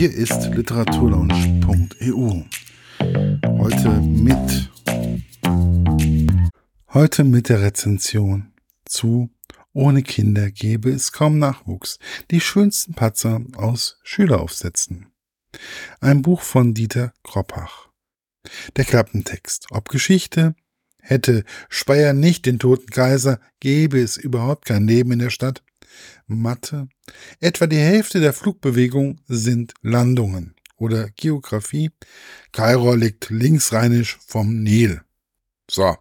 Hier ist literaturlaunch.eu. Heute mit heute mit der Rezension zu Ohne Kinder gäbe es kaum Nachwuchs. Die schönsten Patzer aus Schüleraufsätzen. Ein Buch von Dieter Kroppach. Der Klappentext. Ob Geschichte, Hätte Speyer nicht den toten Kaiser, gäbe es überhaupt kein Leben in der Stadt. Mathe. Etwa die Hälfte der Flugbewegung sind Landungen. Oder Geografie. Kairo liegt linksrheinisch vom Nil. So.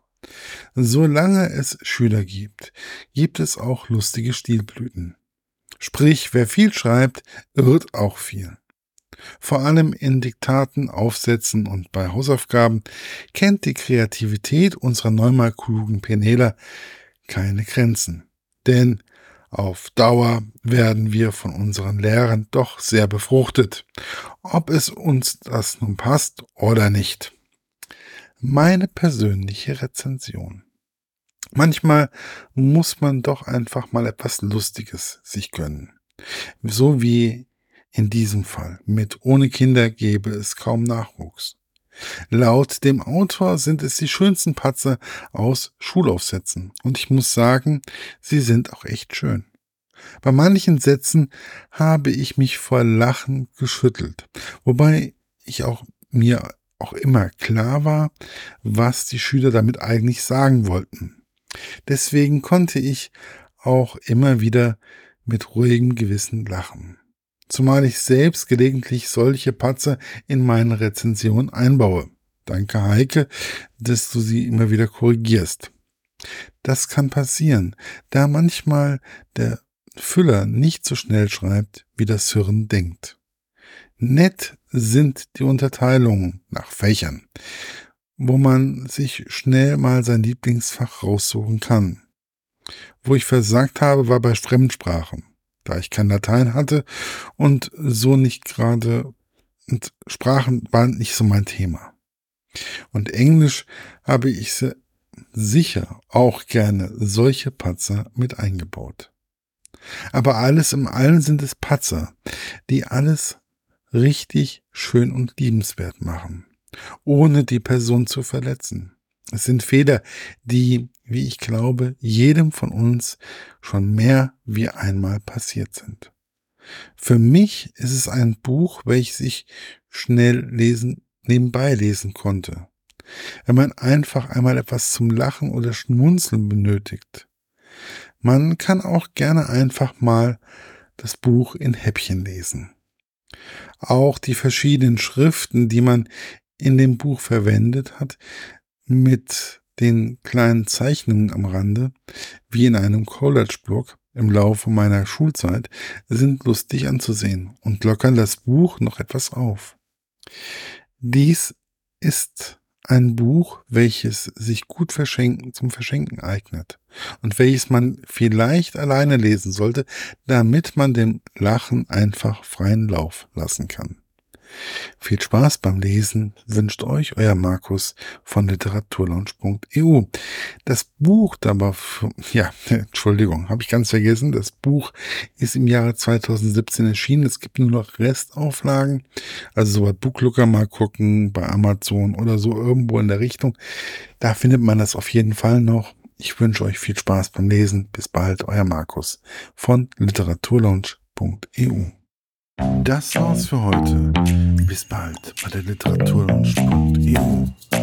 Solange es Schüler gibt, gibt es auch lustige Stilblüten. Sprich, wer viel schreibt, irrt auch viel. Vor allem in Diktaten, Aufsätzen und bei Hausaufgaben kennt die Kreativität unserer neunmal klugen Penela keine Grenzen. Denn auf Dauer werden wir von unseren Lehrern doch sehr befruchtet, ob es uns das nun passt oder nicht. Meine persönliche Rezension. Manchmal muss man doch einfach mal etwas Lustiges sich gönnen. So wie in diesem Fall mit ohne Kinder gäbe es kaum Nachwuchs. Laut dem Autor sind es die schönsten Patzer aus Schulaufsätzen. Und ich muss sagen, sie sind auch echt schön. Bei manchen Sätzen habe ich mich vor Lachen geschüttelt, wobei ich auch mir auch immer klar war, was die Schüler damit eigentlich sagen wollten. Deswegen konnte ich auch immer wieder mit ruhigem Gewissen lachen zumal ich selbst gelegentlich solche Patzer in meine Rezension einbaue. Danke, Heike, dass du sie immer wieder korrigierst. Das kann passieren, da manchmal der Füller nicht so schnell schreibt, wie das Hirn denkt. Nett sind die Unterteilungen nach Fächern, wo man sich schnell mal sein Lieblingsfach raussuchen kann. Wo ich versagt habe, war bei Fremdsprachen da ich kein Latein hatte und so nicht gerade und Sprachen waren nicht so mein Thema. Und Englisch habe ich sicher auch gerne solche Patzer mit eingebaut. Aber alles im Allen sind es Patzer, die alles richtig schön und liebenswert machen, ohne die Person zu verletzen. Es sind Fehler, die, wie ich glaube, jedem von uns schon mehr wie einmal passiert sind. Für mich ist es ein Buch, welches ich schnell lesen, nebenbei lesen konnte. Wenn man einfach einmal etwas zum Lachen oder Schmunzeln benötigt. Man kann auch gerne einfach mal das Buch in Häppchen lesen. Auch die verschiedenen Schriften, die man in dem Buch verwendet hat, mit den kleinen Zeichnungen am Rande, wie in einem College-Blog im Laufe meiner Schulzeit, sind lustig anzusehen und lockern das Buch noch etwas auf. Dies ist ein Buch, welches sich gut verschenken, zum Verschenken eignet und welches man vielleicht alleine lesen sollte, damit man dem Lachen einfach freien Lauf lassen kann. Viel Spaß beim Lesen wünscht euch euer Markus von literaturlaunch.eu. Das Buch aber, ja, Entschuldigung, habe ich ganz vergessen. Das Buch ist im Jahre 2017 erschienen. Es gibt nur noch Restauflagen. Also so bei Booklooker mal gucken, bei Amazon oder so irgendwo in der Richtung. Da findet man das auf jeden Fall noch. Ich wünsche euch viel Spaß beim Lesen. Bis bald, euer Markus von literaturlaunch.eu. Das war's für heute. Bis bald bei der Literaturlaunch.eu.